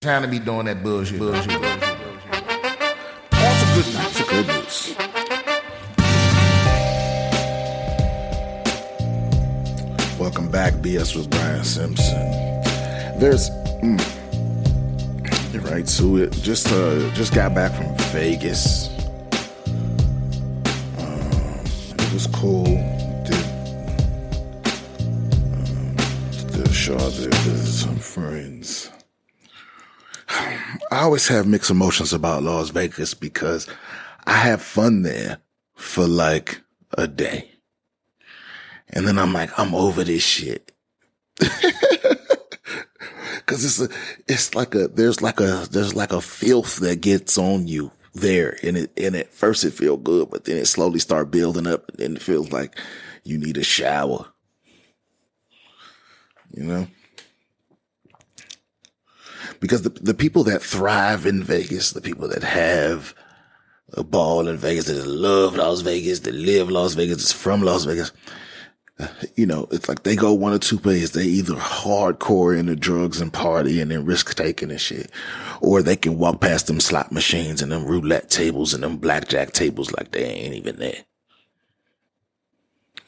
Trying to be doing that bullshit. bullshit, bullshit, bullshit. On to good night. To good news. Welcome back, BS with Brian Simpson. There's, mm, right to it. Just uh, just got back from Vegas. Um, it was cool. Did um, the Charlotte visit some friends. I always have mixed emotions about Las Vegas because I have fun there for like a day. And then I'm like, I'm over this shit. Cause it's a, it's like a, there's like a, there's like a filth that gets on you there. And it, and at first it feel good, but then it slowly start building up and it feels like you need a shower. You know? Because the, the people that thrive in Vegas, the people that have a ball in Vegas, that love Las Vegas, that live Las Vegas, is from Las Vegas, uh, you know, it's like they go one or two ways. They either hardcore into drugs and party and then risk taking and shit, or they can walk past them slot machines and them roulette tables and them blackjack tables like they ain't even there.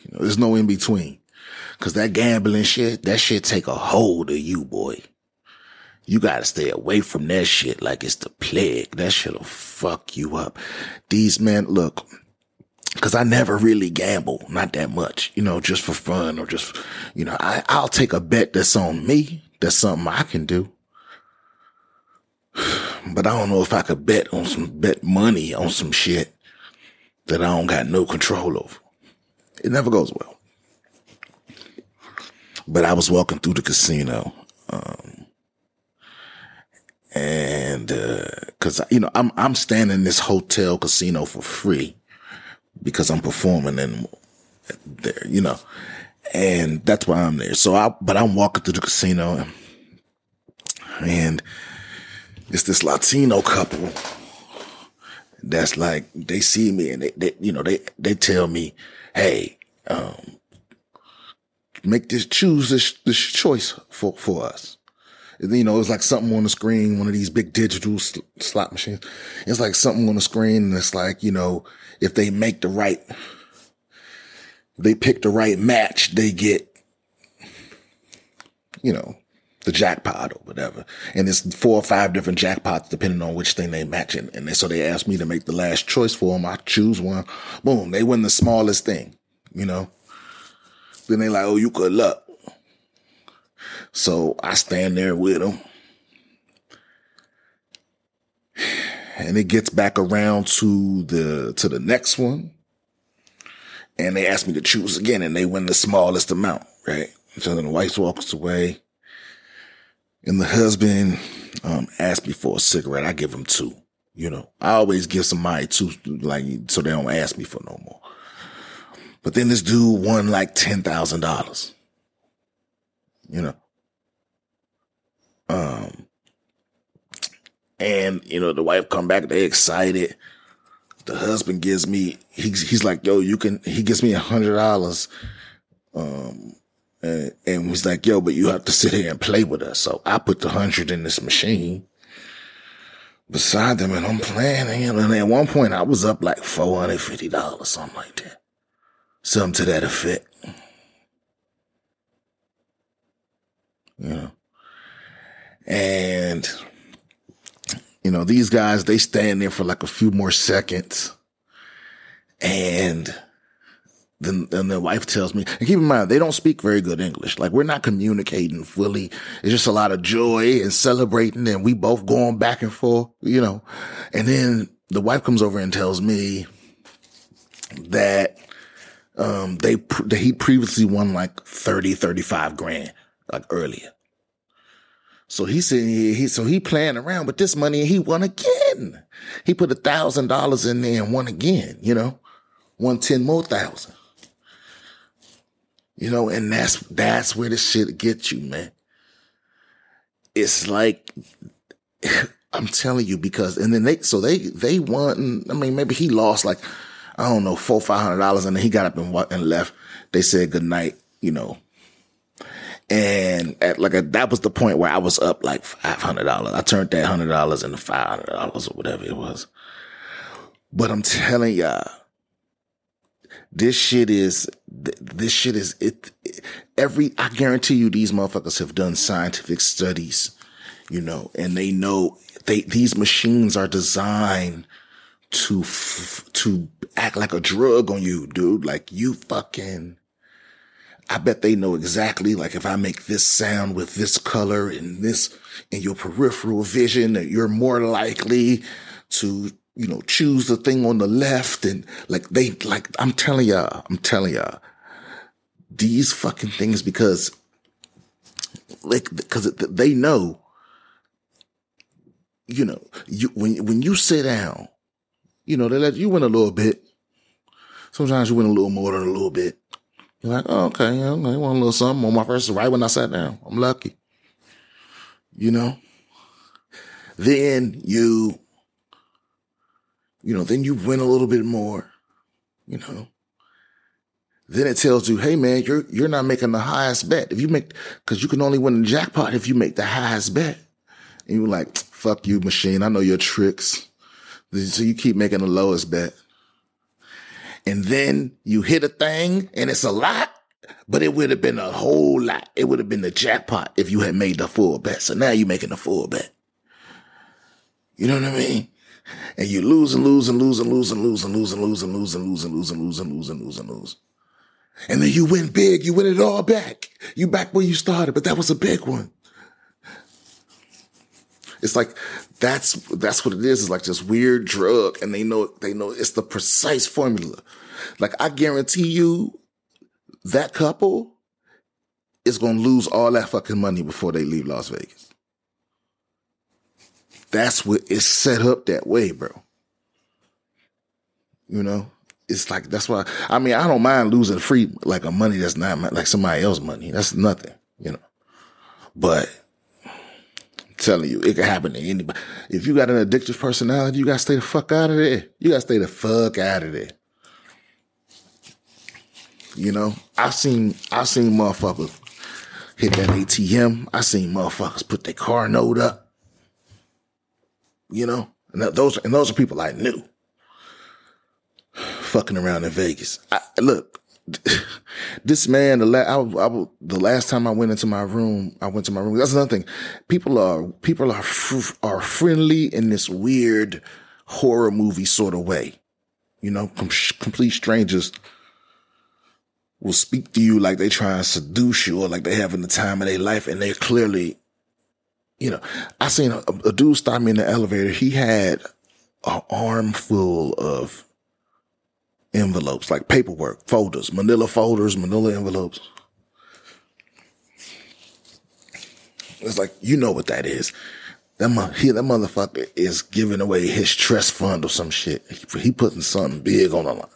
You know, there's no in between. Cause that gambling shit, that shit take a hold of you, boy. You gotta stay away from that shit like it's the plague. That shit'll fuck you up. These men, look, cause I never really gamble, not that much, you know, just for fun or just, you know, I, I'll take a bet that's on me. That's something I can do. But I don't know if I could bet on some, bet money on some shit that I don't got no control over. It never goes well. But I was walking through the casino, um, and uh, cause you know I'm I'm staying in this hotel casino for free because I'm performing in there, you know, and that's why I'm there. So I but I'm walking through the casino and it's this Latino couple that's like they see me and they, they you know they they tell me, hey, um, make this choose this this choice for for us you know, it's like something on the screen, one of these big digital sl- slot machines. It's like something on the screen and it's like, you know, if they make the right, they pick the right match, they get, you know, the jackpot or whatever. And it's four or five different jackpots depending on which thing they match in. And they, so they asked me to make the last choice for them. I choose one. Boom. They win the smallest thing, you know. Then they like, oh, you good luck. So I stand there with him. And it gets back around to the to the next one. And they ask me to choose again and they win the smallest amount, right? So then the wife walks away. And the husband um asks me for a cigarette. I give him two. You know, I always give somebody two, like, so they don't ask me for no more. But then this dude won like $10,000. You know, um, and you know, the wife come back, they excited. The husband gives me, he's, he's like, yo, you can, he gives me a hundred dollars. Um, and, and he's like, yo, but you have to sit here and play with us. So I put the hundred in this machine beside them and I'm playing. And at one point I was up like $450, something like that. Something to that effect. You know. And, you know, these guys, they stand there for like a few more seconds. And then, then the wife tells me, and keep in mind, they don't speak very good English. Like we're not communicating fully. It's just a lot of joy and celebrating and we both going back and forth, you know. And then the wife comes over and tells me that, um, they, that he previously won like 30, 35 grand, like earlier. So he said he, he so he playing around with this money and he won again. He put a thousand dollars in there and won again, you know, won 10 more thousand. You know, and that's that's where the shit gets you, man. It's like I'm telling you because and then they so they they won. I mean, maybe he lost like I don't know four five hundred dollars, and then he got up and, and left. They said good night, you know, And at like a, that was the point where I was up like $500. I turned that $100 into $500 or whatever it was. But I'm telling y'all, this shit is, this shit is it, every, I guarantee you these motherfuckers have done scientific studies, you know, and they know they, these machines are designed to, f- to act like a drug on you, dude. Like you fucking, I bet they know exactly, like if I make this sound with this color and this in your peripheral vision, you're more likely to you know, choose the thing on the left and like they, like, I'm telling y'all, I'm telling y'all these fucking things because like, cause they know, you know, you, when, when you sit down, you know, they let you win a little bit. Sometimes you win a little more than a little bit. You're like, oh, okay, I want a little something on my first, right when I sat down. I'm lucky. You know? Then you you know, then you win a little bit more, you know. Then it tells you, hey man, you're you're not making the highest bet. If you make because you can only win the jackpot if you make the highest bet. And you're like, fuck you, machine. I know your tricks. So you keep making the lowest bet. And then you hit a thing and it's a lot, but it would have been a whole lot. It would have been the jackpot if you had made the full bet. So now you're making the full bet. You know what I mean? and you lose and lose and lose and lose and lose and lose and lose and lose and lose and lose and lose and lose and lose and lose. And then you win big. You win it all back. You back where you started, but that was a big one. It's like that's that's what it is. It's like this weird drug, and they know they know it's the precise formula. Like I guarantee you, that couple is gonna lose all that fucking money before they leave Las Vegas. That's what it's set up that way, bro. You know, it's like that's why I mean I don't mind losing free like a money that's not like somebody else's money. That's nothing, you know. But telling you, it can happen to anybody. If you got an addictive personality, you gotta stay the fuck out of there. You gotta stay the fuck out of there. You know, I've seen I've seen motherfuckers hit that ATM. I seen motherfuckers put their car note up you know, and those and those are people I knew fucking around in Vegas. I, look, this man, the la- I, I, the last time I went into my room, I went to my room. That's another thing. People are people are fr- are friendly in this weird horror movie sort of way. You know, com- complete strangers will speak to you like they try and seduce you or like they having the time of their life, and they're clearly you know, I seen a, a dude stop me in the elevator. He had an armful of envelopes, like paperwork, folders, manila folders, manila envelopes. It's like, you know what that is. That, mo- he, that motherfucker is giving away his trust fund or some shit. He, he putting something big on the line.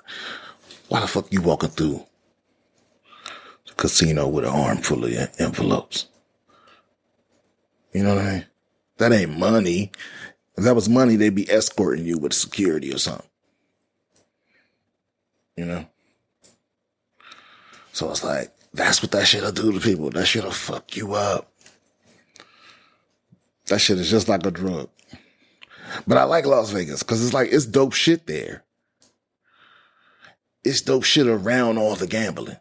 Why the fuck you walking through the casino with an armful of envelopes? You know what I mean? That ain't money. If that was money, they'd be escorting you with security or something. You know? So it's like, that's what that shit'll do to people. That shit'll fuck you up. That shit is just like a drug. But I like Las Vegas because it's like, it's dope shit there. It's dope shit around all the gambling.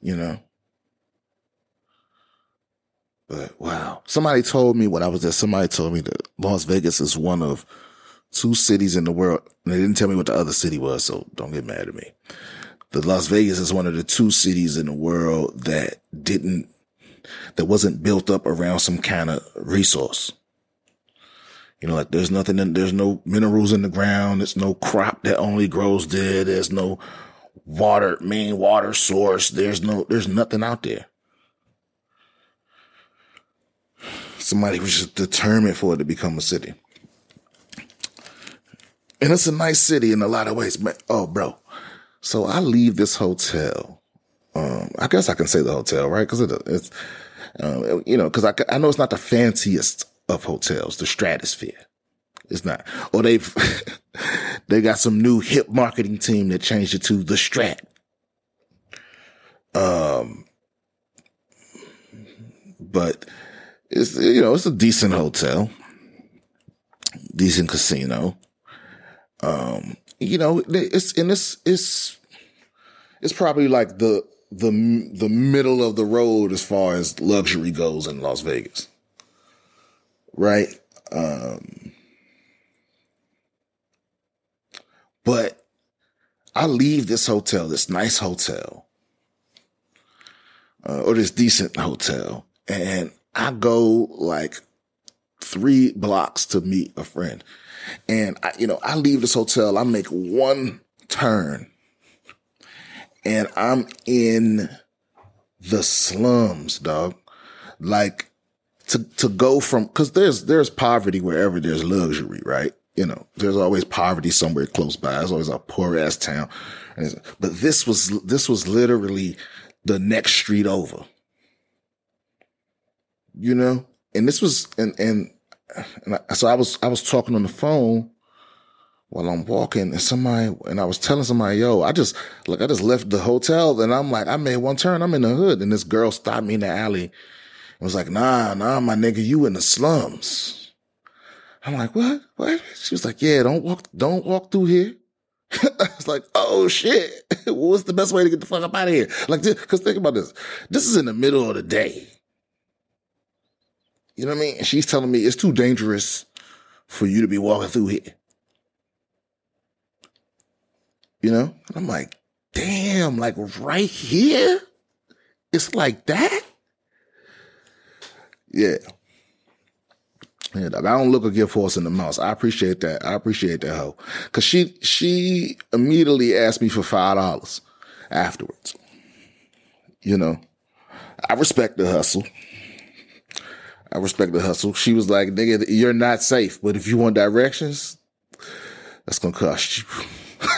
You know? But wow. Somebody told me when I was there, somebody told me that Las Vegas is one of two cities in the world. And they didn't tell me what the other city was, so don't get mad at me. The Las Vegas is one of the two cities in the world that didn't, that wasn't built up around some kind of resource. You know, like there's nothing in, there's no minerals in the ground. There's no crop that only grows there. There's no water, main water source. There's no, there's nothing out there. Somebody was just determined for it to become a city. And it's a nice city in a lot of ways. Man, oh, bro. So I leave this hotel. Um, I guess I can say the hotel, right? Cause it, it's, um, you know, cause I, I know it's not the fanciest of hotels, the stratosphere. It's not. Or they've, they got some new hip marketing team that changed it to the strat. Um, but it's, you know, it's a decent hotel, decent casino. Um, you know, it's, and it's, it's, it's probably like the, the, the middle of the road as far as luxury goes in Las Vegas. Right. Um, but I leave this hotel, this nice hotel, uh, or this decent hotel, and I go like three blocks to meet a friend. And I, you know, I leave this hotel, I make one turn and I'm in the slums, dog. Like to, to go from, cause there's, there's poverty wherever there's luxury, right? You know, there's always poverty somewhere close by. There's always a poor ass town. But this was, this was literally the next street over. You know? And this was, and, and, and I, so I was, I was talking on the phone while I'm walking and somebody, and I was telling somebody, yo, I just, like, I just left the hotel and I'm like, I made one turn. I'm in the hood. And this girl stopped me in the alley and was like, nah, nah, my nigga, you in the slums. I'm like, what? What? She was like, yeah, don't walk, don't walk through here. I was like, oh shit. What's the best way to get the fuck up out of here? Like, cause think about this. This is in the middle of the day. You know what I mean? And she's telling me it's too dangerous for you to be walking through here. You know? And I'm like, damn, like right here? It's like that? Yeah. Yeah, I don't look a gift horse in the mouth. I appreciate that. I appreciate that hoe. Cause she, she immediately asked me for five dollars afterwards. You know, I respect the hustle. I respect the hustle. She was like, nigga, you're not safe, but if you want directions, that's gonna cost you.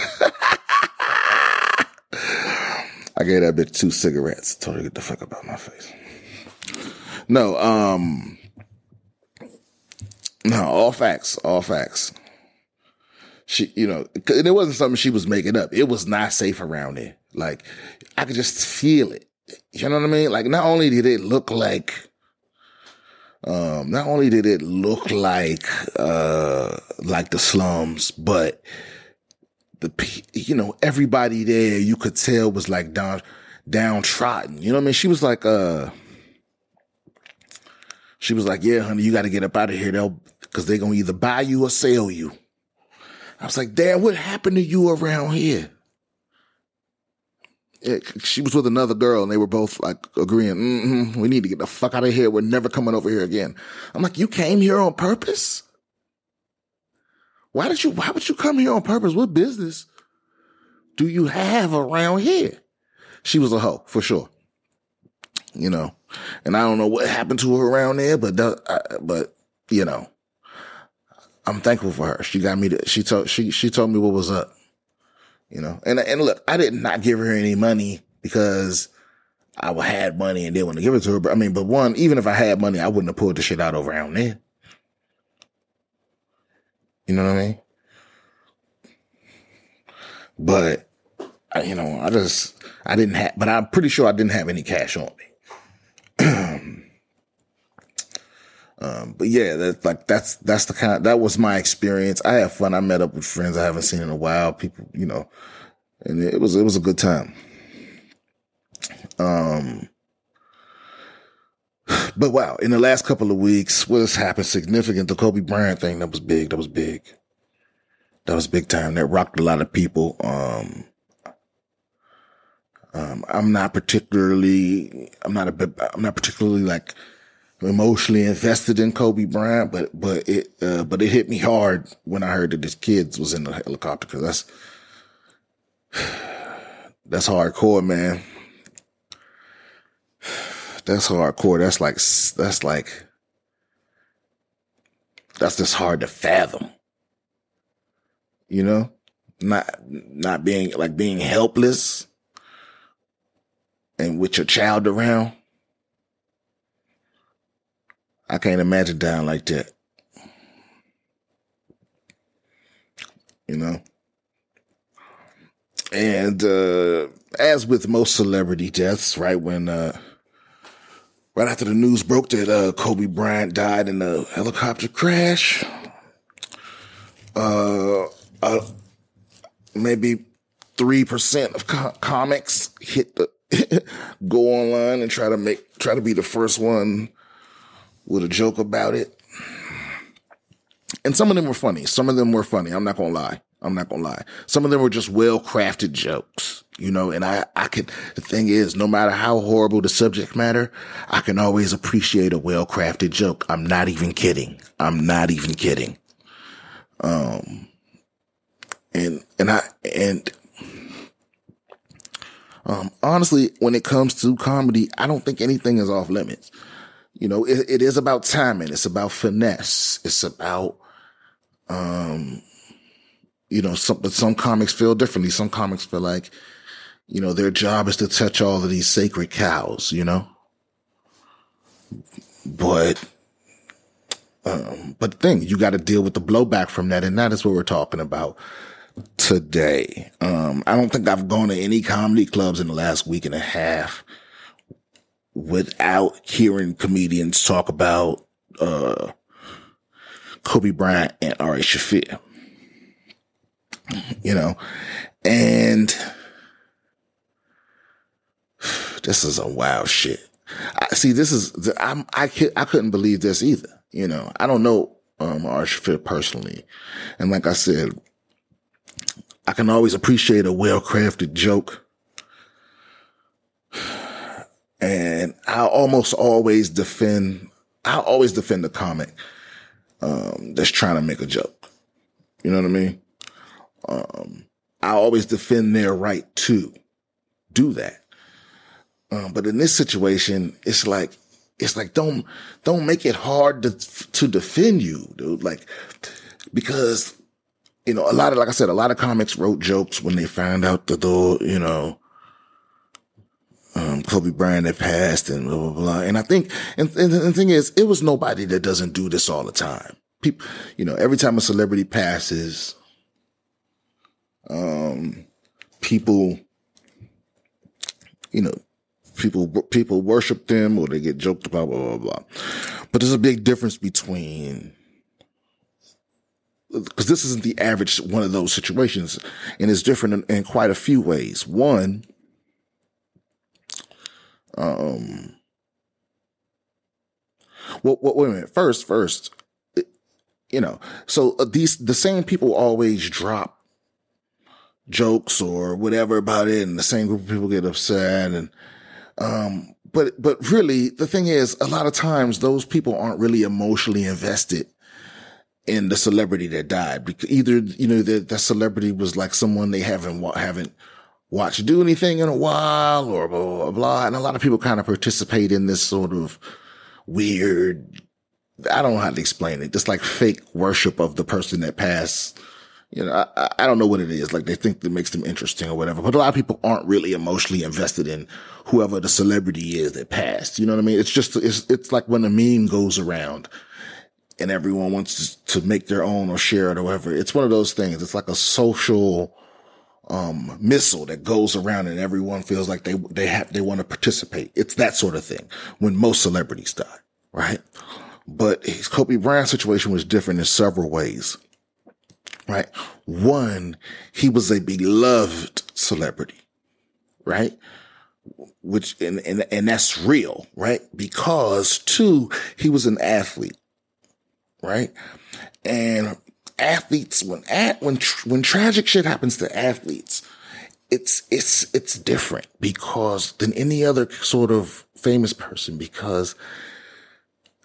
I gave that bitch two cigarettes. Told her to get the fuck up out my face. No, um, no, all facts, all facts. She, you know, and it wasn't something she was making up. It was not safe around there. Like, I could just feel it. You know what I mean? Like, not only did it look like, um, not only did it look like, uh, like the slums, but the, you know, everybody there you could tell was like down, downtrodden. You know what I mean? She was like, uh, she was like, yeah, honey, you got to get up out of here. They'll, cause they're to either buy you or sell you. I was like, damn, what happened to you around here? She was with another girl and they were both like agreeing, mm-hmm, we need to get the fuck out of here. We're never coming over here again. I'm like, you came here on purpose? Why did you, why would you come here on purpose? What business do you have around here? She was a hoe for sure. You know, and I don't know what happened to her around there, but, uh, but, you know, I'm thankful for her. She got me to, she told, she, she told me what was up, you know, and, and look, I did not give her any money because I had money and didn't want to give it to her. But I mean, but one, even if I had money, I wouldn't have pulled the shit out over around there. You know what I mean? But, you know, I just, I didn't have, but I'm pretty sure I didn't have any cash on me. Um, but yeah, that's like, that's, that's the kind of, that was my experience. I had fun. I met up with friends I haven't seen in a while. People, you know, and it was, it was a good time. Um, but wow, in the last couple of weeks, what has happened significant? The Kobe Bryant thing, that was big. That was big. That was big time. That rocked a lot of people. Um, um, I'm not particularly, I'm not a, I'm not particularly like emotionally invested in Kobe Bryant, but, but it, uh, but it hit me hard when I heard that his kids was in the helicopter because that's, that's hardcore, man. That's hardcore. That's like, that's like, that's just hard to fathom. You know, not, not being like being helpless and with your child around. I can't imagine dying like that. You know? And uh as with most celebrity deaths, right when uh right after the news broke that uh, Kobe Bryant died in a helicopter crash. Uh, uh maybe three percent of co- comics hit the go online and try to make try to be the first one with a joke about it. And some of them were funny. Some of them were funny. I'm not gonna lie. I'm not gonna lie. Some of them were just well crafted jokes, you know, and I, I could, the thing is, no matter how horrible the subject matter, I can always appreciate a well crafted joke. I'm not even kidding. I'm not even kidding. Um, and, and I, and, um, honestly, when it comes to comedy, I don't think anything is off limits. You know, it, it is about timing. It's about finesse. It's about, um, you know, some, but some comics feel differently. Some comics feel like, you know, their job is to touch all of these sacred cows, you know? But, um, but the thing, you got to deal with the blowback from that. And that is what we're talking about today. Um, I don't think I've gone to any comedy clubs in the last week and a half without hearing comedians talk about, uh, Kobe Bryant and Ari Shaffir you know, and this is a wild shit. I see. This is I'm I I couldn't believe this either. You know, I don't know um Ari Shaffir personally, and like I said, I can always appreciate a well crafted joke. And I almost always defend, I always defend the comic, um, that's trying to make a joke. You know what I mean? Um, I always defend their right to do that. Um, but in this situation, it's like, it's like, don't, don't make it hard to, to defend you, dude. Like, because, you know, a lot of, like I said, a lot of comics wrote jokes when they found out the, you know, um, Kobe Bryant had passed and blah, blah, blah. And I think, and, and the thing is, it was nobody that doesn't do this all the time. People, you know, every time a celebrity passes, um, people, you know, people, people worship them or they get joked about, blah, blah, blah. But there's a big difference between, because this isn't the average one of those situations and it's different in, in quite a few ways. One, um, well, well, wait a minute. First, first, you know, so uh, these, the same people always drop jokes or whatever about it and the same group of people get upset and um but but really the thing is a lot of times those people aren't really emotionally invested in the celebrity that died because either you know that that celebrity was like someone they haven't haven't watched do anything in a while or blah, blah, blah. And a lot of people kind of participate in this sort of weird, I don't know how to explain it, just like fake worship of the person that passed you know, I, I don't know what it is. Like they think that makes them interesting or whatever, but a lot of people aren't really emotionally invested in whoever the celebrity is that passed. You know what I mean? It's just, it's, it's like when a meme goes around and everyone wants to make their own or share it or whatever. It's one of those things. It's like a social, um, missile that goes around and everyone feels like they, they have, they want to participate. It's that sort of thing when most celebrities die, right? But his Kobe Bryant situation was different in several ways right? One, he was a beloved celebrity, right? Which, and, and, and that's real, right? Because two, he was an athlete, right? And athletes, when, at, when, when tragic shit happens to athletes, it's, it's, it's different because than any other sort of famous person because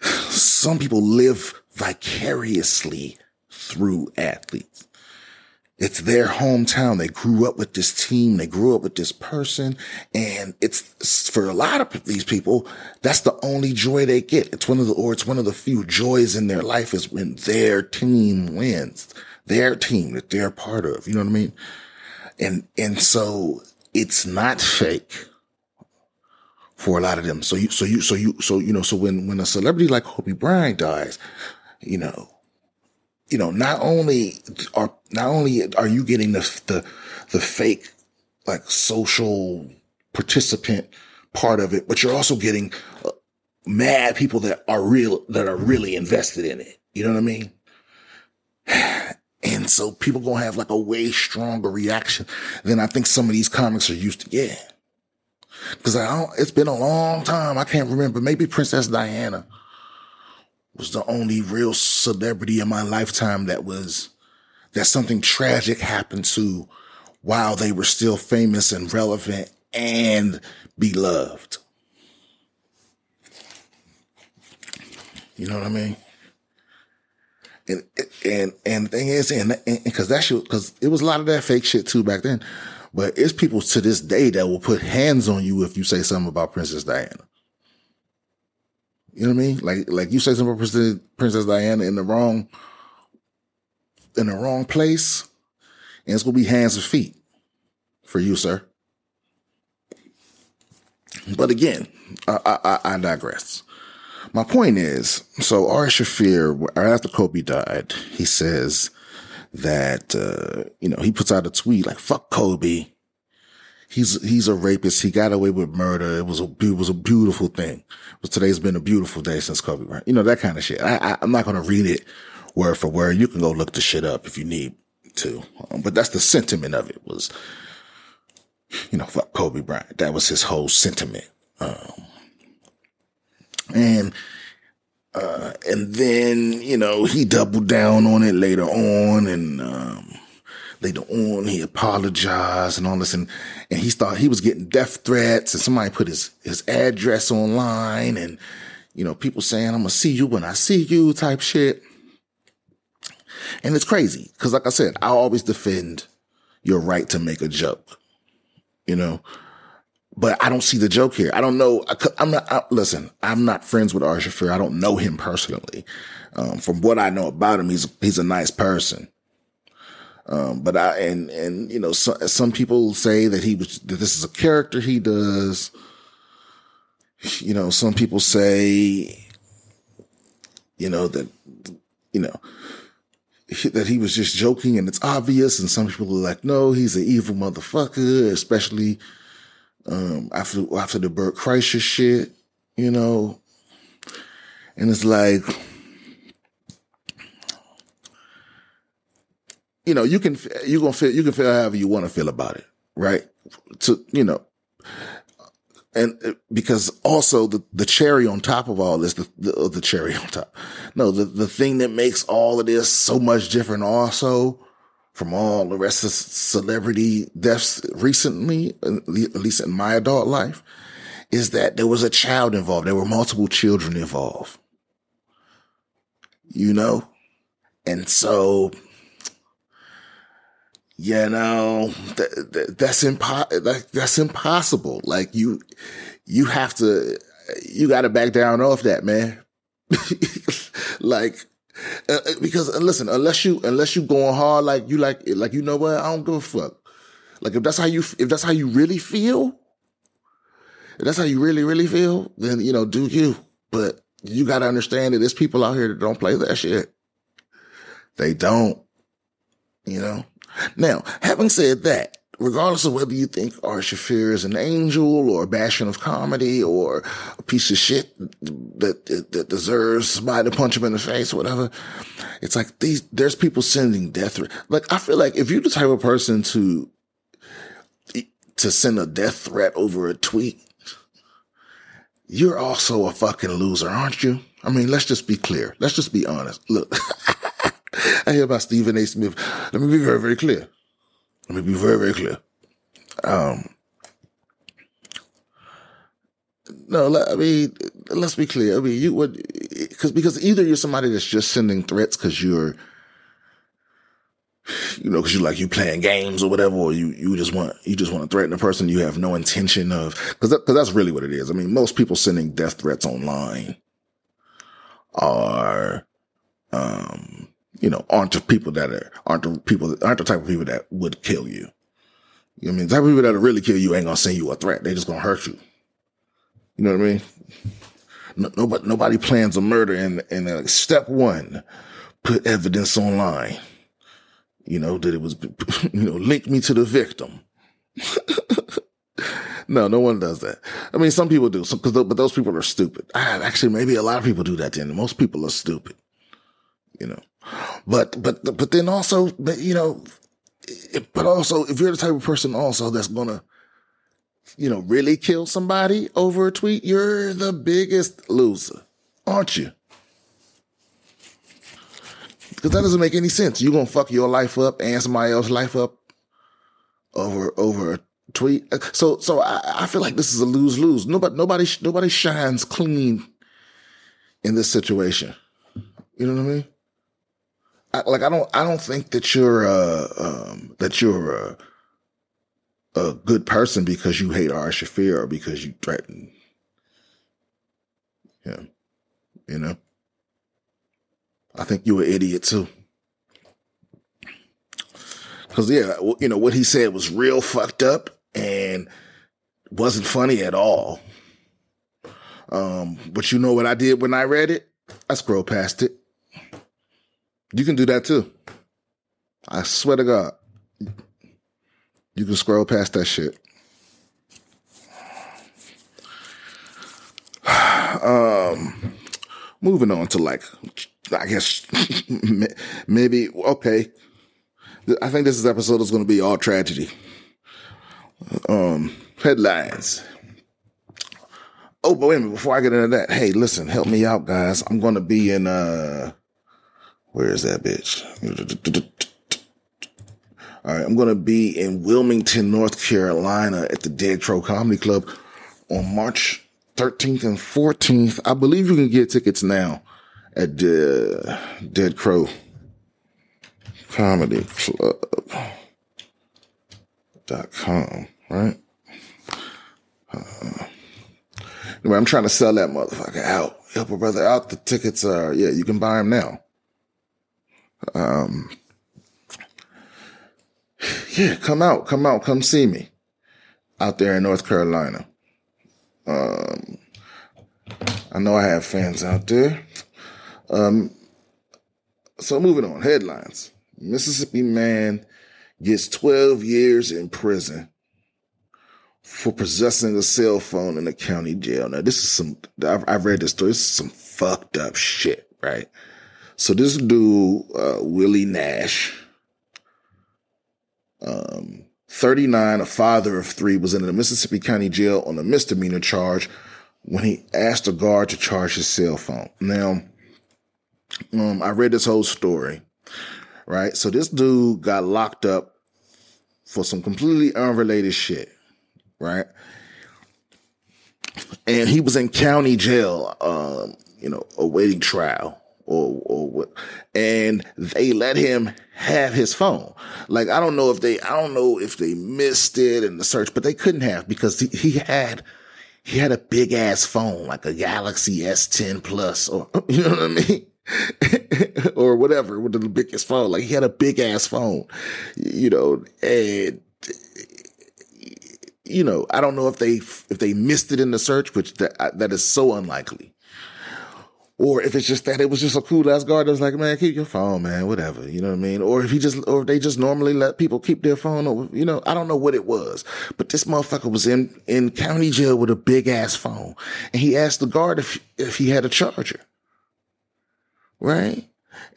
some people live vicariously through athletes. It's their hometown. They grew up with this team. They grew up with this person. And it's for a lot of these people, that's the only joy they get. It's one of the, or it's one of the few joys in their life is when their team wins, their team that they're part of. You know what I mean? And, and so it's not fake for a lot of them. So you, so you, so you, so, you know, so when, when a celebrity like Kobe Bryant dies, you know, you know, not only are, not only are you getting the, the, the fake, like social participant part of it, but you're also getting, uh, mad people that are real, that are really invested in it. You know what I mean? And so people gonna have like a way stronger reaction than I think some of these comics are used to getting. Cause I don't, it's been a long time. I can't remember. Maybe Princess Diana was the only real celebrity in my lifetime that was, that something tragic happened to while they were still famous and relevant and beloved. You know what I mean? And and and the thing is, and because that shit, because it was a lot of that fake shit too back then. But it's people to this day that will put hands on you if you say something about Princess Diana. You know what I mean? Like like you say something about Princess Diana in the wrong in the wrong place, and it's gonna be hands and feet for you, sir. But again, I, I, I digress. My point is, so Ari Shaffir, right after Kobe died, he says that, uh, you know, he puts out a tweet like, fuck Kobe. He's, he's a rapist. He got away with murder. It was a, it was a beautiful thing. But today's been a beautiful day since Kobe, right? You know, that kind of shit. I, I, I'm not to read it word for word. You can go look the shit up if you need to. Um, but that's the sentiment of it was, you know, fuck Kobe Bryant. That was his whole sentiment. Um, and, uh, and then, you know, he doubled down on it later on and, um, later on he apologized and all this and, and he thought he was getting death threats and somebody put his, his address online and, you know, people saying, I'm gonna see you when I see you type shit. And it's crazy. Cause like I said, I always defend your right to make a joke, you know, but I don't see the joke here. I don't know. I, am not, I, listen, I'm not friends with Ari Shaffir. I don't know him personally. Um, from what I know about him, he's, he's a nice person. Um, but I, and, and, you know, so, some people say that he was, that this is a character he does. You know, some people say, you know, that, you know, that he was just joking and it's obvious. And some people are like, no, he's an evil motherfucker, especially, um, after, after the Bert Kreischer shit, you know, and it's like, you know, you can, you gonna feel, you can feel however you want to feel about it, right? To, you know, and uh, because also the, the cherry on top of all this, the, the, the cherry on top, no, the, the thing that makes all of this so much different also from all the rest of celebrity deaths recently, at least in my adult life, is that there was a child involved. There were multiple children involved. You know? And so, you know, that, that, that's impo- that, that's impossible. Like you, you have to, you got to back down off that, man. like, uh, uh, because uh, listen, unless you unless you going hard like you like like you know what I don't give a fuck. Like if that's how you if that's how you really feel, if that's how you really really feel, then you know do you. But you got to understand that there's people out here that don't play that shit. They don't. You know. Now, having said that, regardless of whether you think Ari Shaffir is an angel or a bastion of comedy or a piece of shit that, that, that deserves somebody to punch him in the face or whatever, it's like these, there's people sending death threats. Like, I feel like if you're the type of person to, to send a death threat over a tweet, you're also a fucking loser, aren't you? I mean, let's just be clear. Let's just be honest. Look, I hear about Stephen A. Smith. Let me be very, very clear. Let me be very, very clear. Um, no, I mean, let's be clear. I mean, you would, because, because either you're somebody that's just sending threats because you're, you know, because you like you playing games or whatever, or you you just want you just want to threaten a person you have no intention of, because that, cause that's really what it is. I mean, most people sending death threats online are, um, you know, aren't the people that are, aren't the people, aren't the type of people that would kill you. You know I mean? The type of people that'll really kill you ain't gonna send you a threat. They're just gonna hurt you. You know what I mean? No, nobody, nobody plans a murder and, and uh, step one, put evidence online. You know, that it was, you know, link me to the victim. no, no one does that. I mean, some people do, because but those people are stupid. Actually, maybe a lot of people do that. Then most people are stupid, you know. But but but then also, you know, but also if you're the type of person also that's gonna, you know, really kill somebody over a tweet, you're the biggest loser, aren't you? Because that doesn't make any sense. You're gonna fuck your life up and somebody else's life up over over a tweet. So so I, I feel like this is a lose lose. Nobody nobody nobody shines clean in this situation. You know what I mean? I, like I don't I don't think that you're uh um that you're a, a good person because you hate Ari Shaffir or because you threaten him. You know? I think you're an idiot too. Cause yeah, you know, what he said was real fucked up and wasn't funny at all. Um, but you know what I did when I read it? I scrolled past it. You can do that too. I swear to God. You can scroll past that shit. Um, moving on to like, I guess maybe okay. I think this episode is going to be all tragedy. Um, headlines. Oh, but wait a minute, before I get into that, hey, listen, help me out, guys. I'm going to be in, uh, where is that bitch? All right, I'm going to be in Wilmington, North Carolina at the Dead Crow Comedy Club on March 13th and 14th. I believe you can get tickets now at the Dead Crow Comedy Club dot com, right? Uh, anyway, I'm trying to sell that motherfucker out. Help a brother out. The tickets are, yeah, you can buy them now. Um, yeah, come out, come out, come see me out there in North Carolina. Um, I know I have fans out there. Um, so moving on, headlines. Mississippi man gets 12 years in prison for possessing a cell phone in a county jail. Now, this is some, I've, I've read this story. This is some fucked up shit, right? So this dude, uh, Willie Nash, um, 39, a father of three, was in the Mississippi County Jail on a misdemeanor charge when he asked a guard to charge his cell phone. Now, um, I read this whole story right? So this dude got locked up for some completely unrelated shit, right? And he was in county jail, um, you know, awaiting trial or, or what, and they let him have his phone. Like, I don't know if they, I don't know if they missed it in the search, but they couldn't have because he, he had, he had a big ass phone, like a Galaxy S10 Plus, or, you know what I mean? or whatever with the biggest phone. Like he had a big ass phone, you know, and you know, I don't know if they if they missed it in the search, which that that is so unlikely. Or if it's just that it was just a cool ass guard that was like, man, keep your phone, man, whatever. You know what I mean? Or if he just, or if they just normally let people keep their phone, or, you know, I don't know what it was. But this motherfucker was in, in county jail with a big ass phone. And he asked the guard if, if he had a charger right?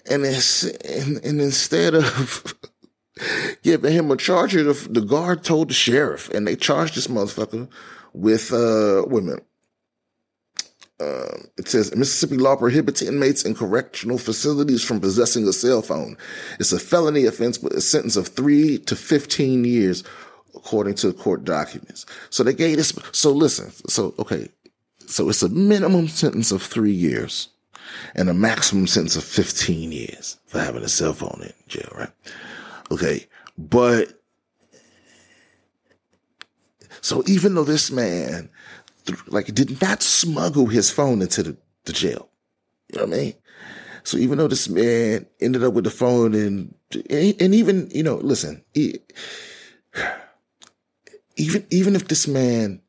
And, and, and instead of giving him a charger, the, the, guard told the sheriff, and they charged this motherfucker with uh, women. Uh, it says Mississippi law prohibits inmates in correctional facilities from possessing a cell phone. It's a felony offense with a sentence of three to 15 years, according to court documents. So they gave this. So listen. So, okay. So it's a minimum sentence of three years and a maximum sentence of 15 years for having a cell phone in jail, right? Okay. But so even though this man like did not smuggle his phone into the, the jail, you know what I mean? So even though this man ended up with the phone and, and even, you know, listen, even, even if this man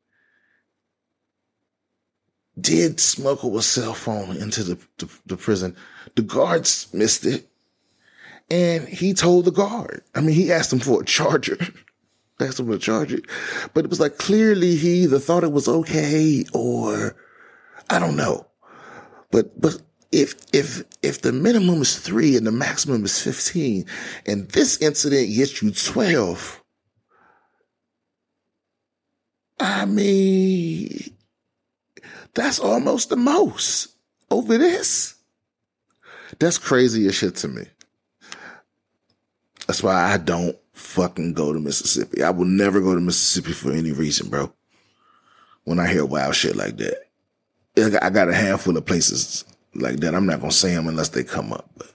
did smuggle a cell phone into the, the, the prison. The guards missed it. And he told the guard, I mean, he asked him for a charger. asked him to charge it. But it was like clearly he either thought it was okay or I don't know. But but if if if the minimum is three and the maximum is fifteen, and this incident gets you twelve, I mean, that's almost the most over this. That's crazy as shit to me. That's why I don't fucking go to Mississippi. I will never go to Mississippi for any reason, bro. When I hear wild shit like that, I got a handful of places like that. I'm not gonna say them unless they come up, but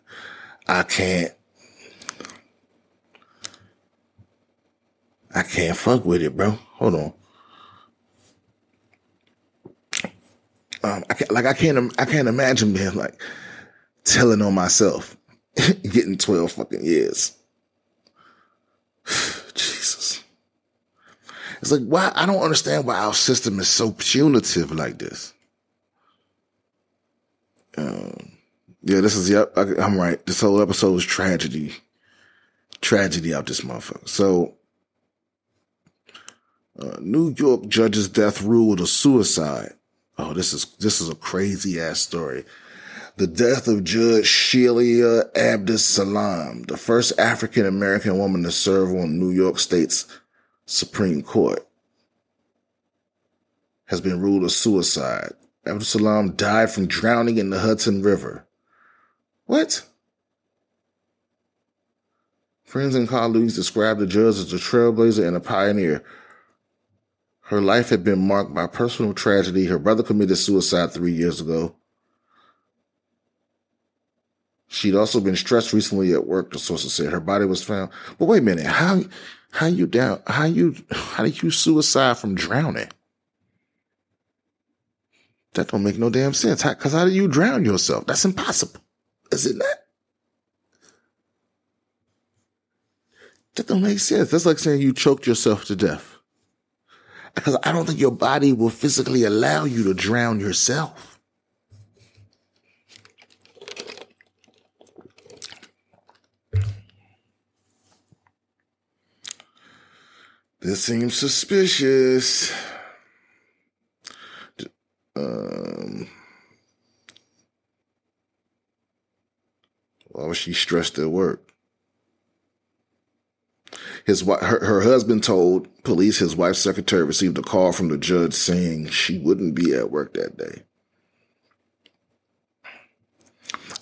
I can't. I can't fuck with it, bro. Hold on. Um, I can't, like I can't, I can't imagine being like telling on myself, getting 12 fucking years. Jesus. It's like, why? I don't understand why our system is so punitive like this. Um, yeah, this is, yep, I, I'm right. This whole episode is tragedy. Tragedy out this motherfucker. So, uh, New York judge's death ruled a suicide. Oh, this is, this is a crazy ass story. The death of Judge Sheila Abdus-Salaam, the first African American woman to serve on New York State's Supreme Court, has been ruled a suicide. Abdus-Salaam died from drowning in the Hudson River. What? Friends and colleagues described the judge as a trailblazer and a pioneer. Her life had been marked by personal tragedy. Her brother committed suicide three years ago. She'd also been stressed recently at work, the sources said. Her body was found. But wait a minute, how how you down how you how did you suicide from drowning? That don't make no damn sense. How, Cause how do you drown yourself? That's impossible. Is it not? That don't make sense. That's like saying you choked yourself to death. Because I don't think your body will physically allow you to drown yourself. This seems suspicious. Um, why was she stressed at work? His her, her husband told police his wife's secretary received a call from the judge saying she wouldn't be at work that day.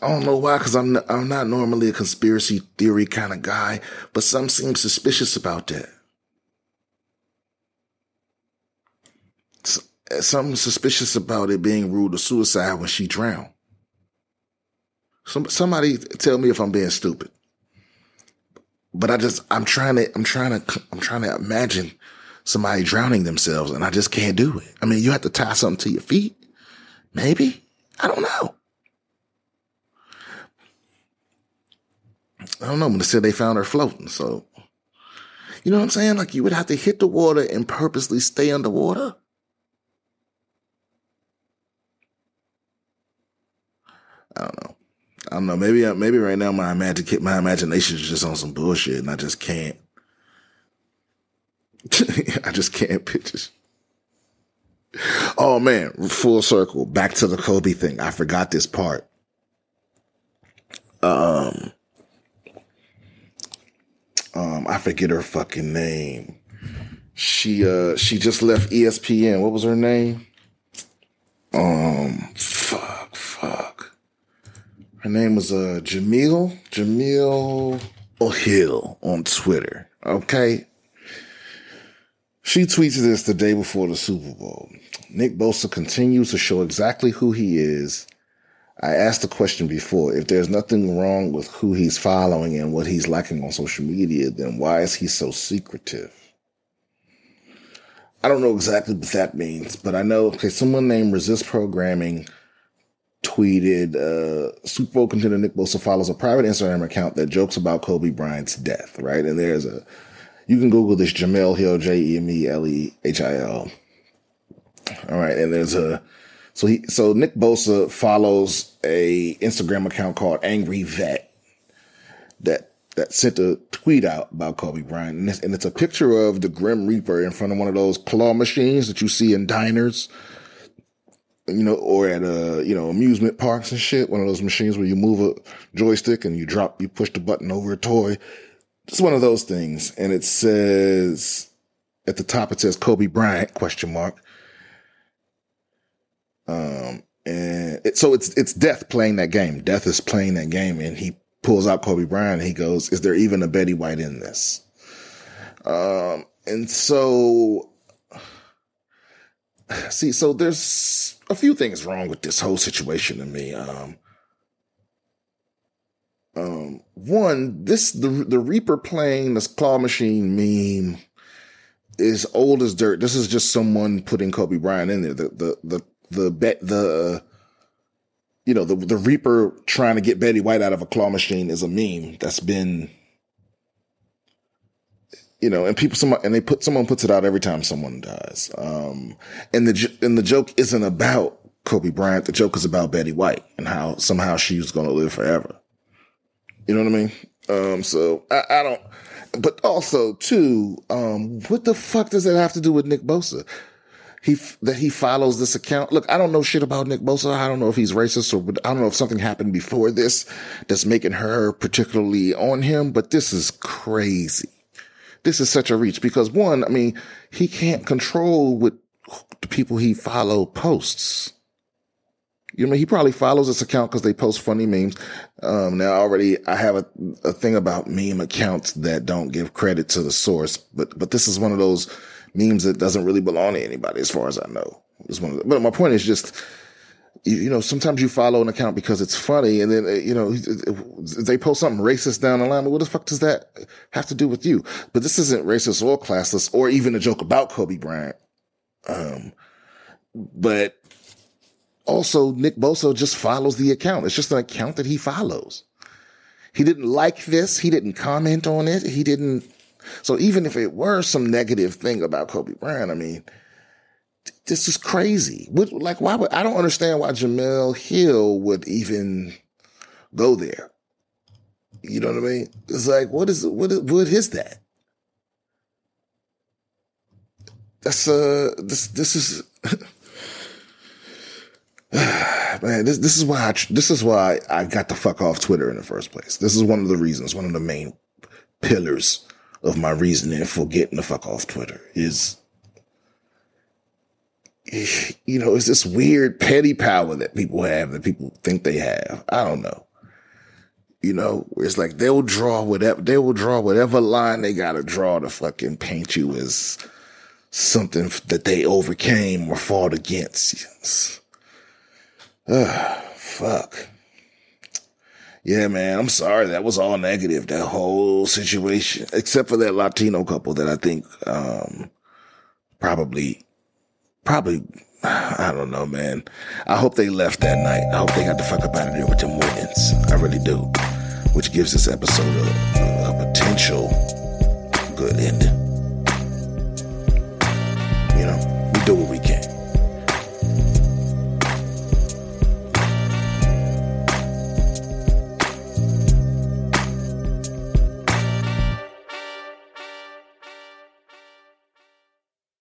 I don't know why, because I'm I'm not normally a conspiracy theory kind of guy, but some seem suspicious about that. Uh, something suspicious about it being ruled a suicide when she drowned. Some, somebody tell me if I'm being stupid. But I just, I'm trying to, I'm trying to, I'm trying to imagine somebody drowning themselves and I just can't do it. I mean, you have to tie something to your feet. Maybe. I don't know. I don't know. But they said they found her floating. So, you know what I'm saying? Like you would have to hit the water and purposely stay underwater. I don't know. I don't know. Maybe maybe right now my imagine my imagination is just on some bullshit, and I just can't. I just can't picture. Oh man, full circle back to the Kobe thing. I forgot this part. Um, um, I forget her fucking name. She uh she just left ESPN. What was her name? Um. Her name was uh, Jemele, Jemele O'Hill on Twitter. Okay. She tweets this the day before the Super Bowl. Nick Bosa continues to show exactly who he is. I asked the question before. If there's nothing wrong with who he's following and what he's liking on social media, then why is he so secretive? I don't know exactly what that means, but I know, okay, someone named Resist Programming tweeted, uh, Super Bowl contender Nick Bosa follows a private Instagram account that jokes about Kobe Bryant's death, right? And there's a, you can Google this Jemele Hill, J-E-M-E-L-E-H-I-L. All right. And there's a, so he, so Nick Bosa follows a Instagram account called Angry Vet that that sent a tweet out about Kobe Bryant, and it's, and it's a picture of the Grim Reaper in front of one of those claw machines that you see in diners, you know, or at a you know amusement parks and shit. One of those machines where you move a joystick and you drop, you push the button over a toy. It's one of those things, and it says at the top it says Kobe Bryant question mark. Um, and it, so it's it's Death playing that game. Death is playing that game, and he pulls out Kobe Bryant and he goes, "Is there even a Betty White in this?" Um, and so, see, so there's a few things wrong with this whole situation to me. Um, um, one, this the the Reaper playing this claw machine meme is old as dirt. This is just someone putting Kobe Bryant in there. The the the the bet the you know the the Reaper trying to get Betty White out of a claw machine is a meme that's been you know, and people, some, and they put, someone puts it out every time someone dies. Um, and the, and the joke isn't about Kobe Bryant. The joke is about Betty White and how somehow she was going to live forever. You know what I mean? Um, so I, I don't, but also too, um, what the fuck does that have to do with Nick Bosa? he that he follows this account. Look, I don't know shit about Nick Bosa. I don't know if he's racist or I don't know if something happened before this that's making her particularly on him. But this is crazy. This is such a reach because one, I mean, he can't control what the people he follow posts. You know, he probably follows this account because they post funny memes. Um, now already I have a, a thing about meme accounts that don't give credit to the source, but, but this is one of those memes that doesn't really belong to anybody as far as I know. It's one of the, but my point is just, you, know, sometimes you follow an account because it's funny and then, uh, you know, they post something racist down the line. But what the fuck does that have to do with you? But this isn't racist or classless or even a joke about Kobe Bryant. Um, but also Nick Bosa just follows the account. It's just an account that he follows. He didn't like this. He didn't comment on it. He didn't so even if it were some negative thing about Kobe Bryant, I mean, this is crazy. What, like, why would, I don't understand why Jemele Hill would even go there. You know what I mean? It's like, what is, what what is that? That's, uh, this, this is, man, this, this is why I, this is why I got the fuck off Twitter in the first place. This is one of the reasons, one of the main pillars of my reasoning for getting the fuck off Twitter is, you know, it's this weird petty power that people have that people think they have. I don't know. You know, it's like they'll draw whatever, they will draw whatever line they gotta draw to fucking paint you as something that they overcame or fought against. Ugh, fuck yeah, man, I'm sorry. That was all negative. That whole situation, except for that Latino couple that I think, um, probably, probably I don't know, man. I hope they left that night. I hope they got the fuck up out of there with Tim Hortons. I really do. Which gives this episode a, a potential good ending. You know, we do what we can.